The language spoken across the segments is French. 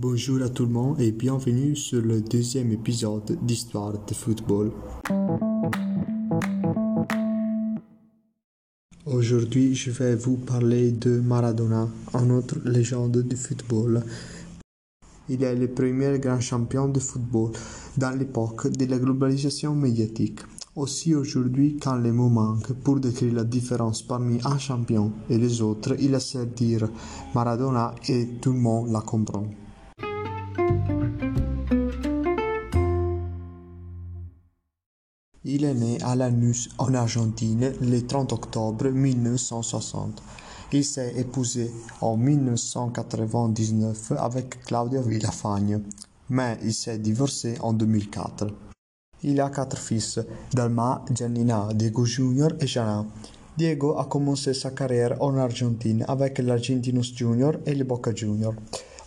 Bonjour à tout le monde et bienvenue sur le deuxième épisode d'Histoire de football. Aujourd'hui, je vais vous parler de Maradona, un autre légende du football. Il est le premier grand champion de football dans l'époque de la globalisation médiatique. Aussi aujourd'hui, quand les mots manquent pour décrire la différence parmi un champion et les autres, il a à dire Maradona et tout le monde la comprend. Il est né à Lanús en Argentine le 30 octobre 1960. Il s'est épousé en 1999 avec Claudia Villafagne, mais il s'est divorcé en 2004. Il a quatre fils, Dalma, Giannina, Diego Junior et Jana. Diego a commencé sa carrière en Argentine avec l'Argentinos Junior et le Boca Junior.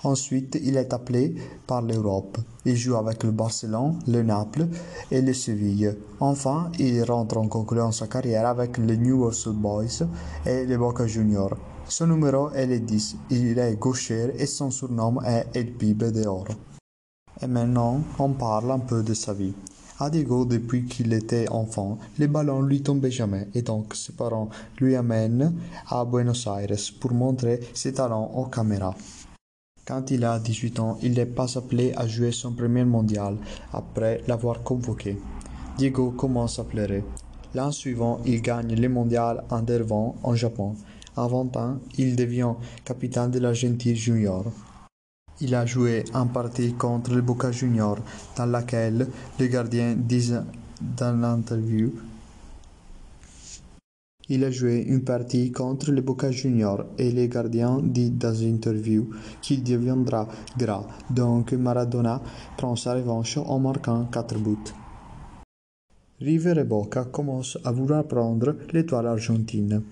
Ensuite, il est appelé par l'Europe. Il joue avec le Barcelone, le Naples et le Séville. Enfin, il rentre en concluant sa carrière avec le New Old Boys et le Boca Junior. Son numéro est le 10. Il est gaucher et son surnom est El Pibe de Oro. Et maintenant, on parle un peu de sa vie. À Diego, depuis qu'il était enfant, les ballons lui tombaient jamais et donc ses parents lui amènent à Buenos Aires pour montrer ses talents aux caméras. Quand il a 18 ans, il n'est pas appelé à jouer son premier mondial après l'avoir convoqué. Diego commence à pleurer. L'an suivant, il gagne le mondial en Dervan en Japon. À 20 ans, il devient capitaine de l'Argentine junior. Il a joué un partie contre le Boca Junior, dans laquelle le gardien dit dans l'interview il a joué une partie contre le Boca Junior et le gardien dit dans une interview qu'il deviendra gras, donc Maradona prend sa revanche en marquant 4 buts. River et Boca commencent à vouloir prendre l'étoile argentine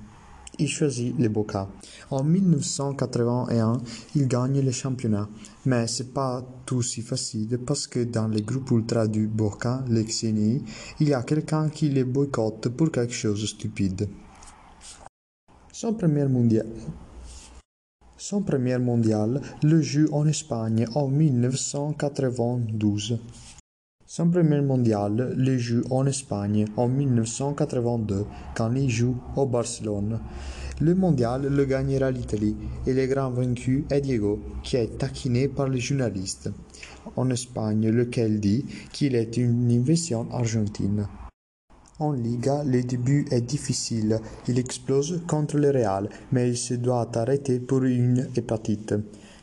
il choisit le Boca. En 1981, il gagne le championnat, mais c'est pas tout si facile parce que dans le groupe ultra du Boca, les il y a quelqu'un qui les boycotte pour quelque chose de stupide. Son premier mondial. Le joue en Espagne en 1992. Son premier mondial le joue en Espagne en 1982 quand il joue au Barcelone. Le mondial le gagnera l'Italie et le grand vaincu est Diego, qui est taquiné par les journalistes en Espagne, lequel dit qu'il est une invention argentine. En Liga, le début est difficile. Il explose contre le Real, mais il se doit arrêter pour une hépatite.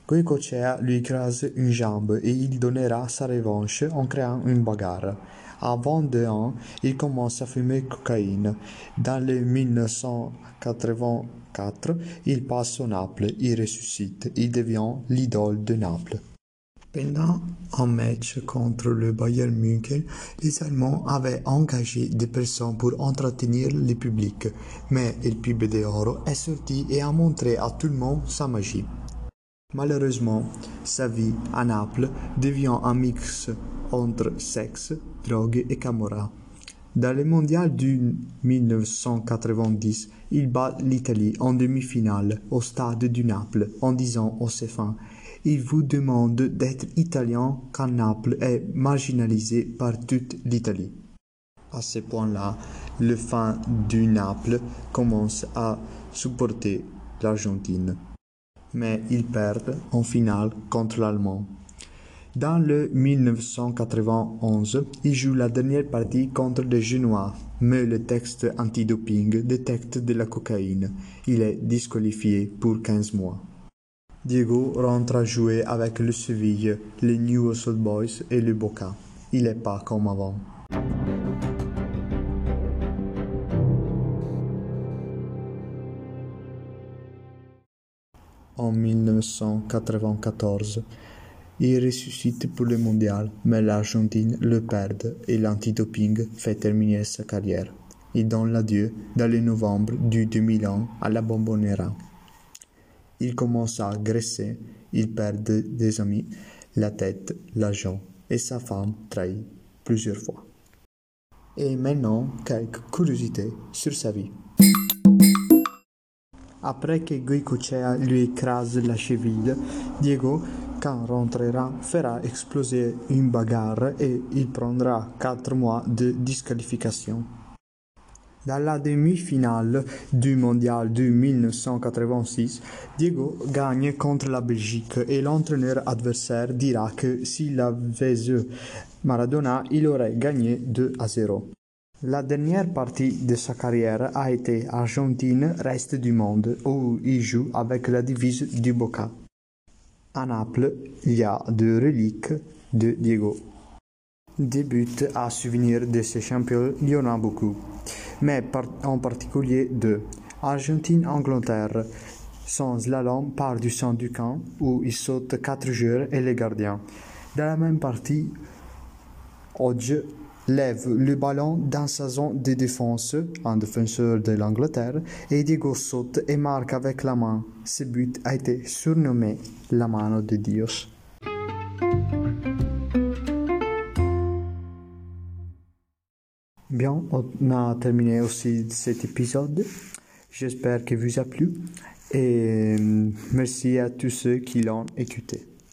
Goicoechea lui écrase une jambe et il donnera sa revanche en créant une bagarre. À 22 ans, il commence à fumer cocaïne. Dans le 1984, il passe au Naples, il ressuscite, il devient l'idole de Naples. Pendant un match contre le Bayern München, les Allemands avaient engagé des personnes pour entretenir le public, mais il Pibe de Oro est sorti et a montré à tout le monde sa magie. Malheureusement, sa vie à Naples devient un mix entre sexe, drogue et camorra. Dans le mondial du 1990, il bat l'Italie en demi-finale au stade du Naples en disant aux Céphins Il vous demande d'être italien car Naples est marginalisé par toute l'Italie. À ce point-là, le fan du Naples commence à supporter l'Argentine mais ils perdent en finale contre l'Allemand. Dans le 1991, il joue la dernière partie contre les Genois, mais le texte antidoping détecte de la cocaïne. Il est disqualifié pour 15 mois. Diego rentre à jouer avec le Seville, les New Old Boys et le Boca. Il n'est pas comme avant. en 1994. Il ressuscite pour le mondial, mais l'Argentine le perd et l'antidoping fait terminer sa carrière. Il donne l'adieu dans le novembre du 2001 à la Bombonera. Il commence à graisser, il perd des amis, la tête, l'argent et sa femme trahit plusieurs fois. Et maintenant, quelques curiosités sur sa vie. Après que Goicoechea lui écrase la cheville, Diego quand rentrera, fera exploser une bagarre et il prendra quatre mois de disqualification. Dans la demi-finale du mondial de 1986, Diego gagne contre la Belgique et l'entraîneur adversaire dira que s'il avait eu Maradona, il aurait gagné 2 à 0. La dernière partie de sa carrière a été Argentine-Reste du monde où il joue avec la devise du Boca. À Naples, il y a deux reliques de Diego. Des buts à souvenir de ces champions, il y en a beaucoup, mais en particulier deux. Argentine-Angleterre, son slalom part du centre du camp où il saute quatre joueurs et les gardiens. Dans la même partie, Hodge lève le ballon dans sa zone de défense, un défenseur de l'Angleterre, et Diego saute et marque avec la main. Ce but a été surnommé la mano de Dios. Bien, on a terminé aussi cet épisode. J'espère qu'il vous a plu et merci à tous ceux qui l'ont écouté.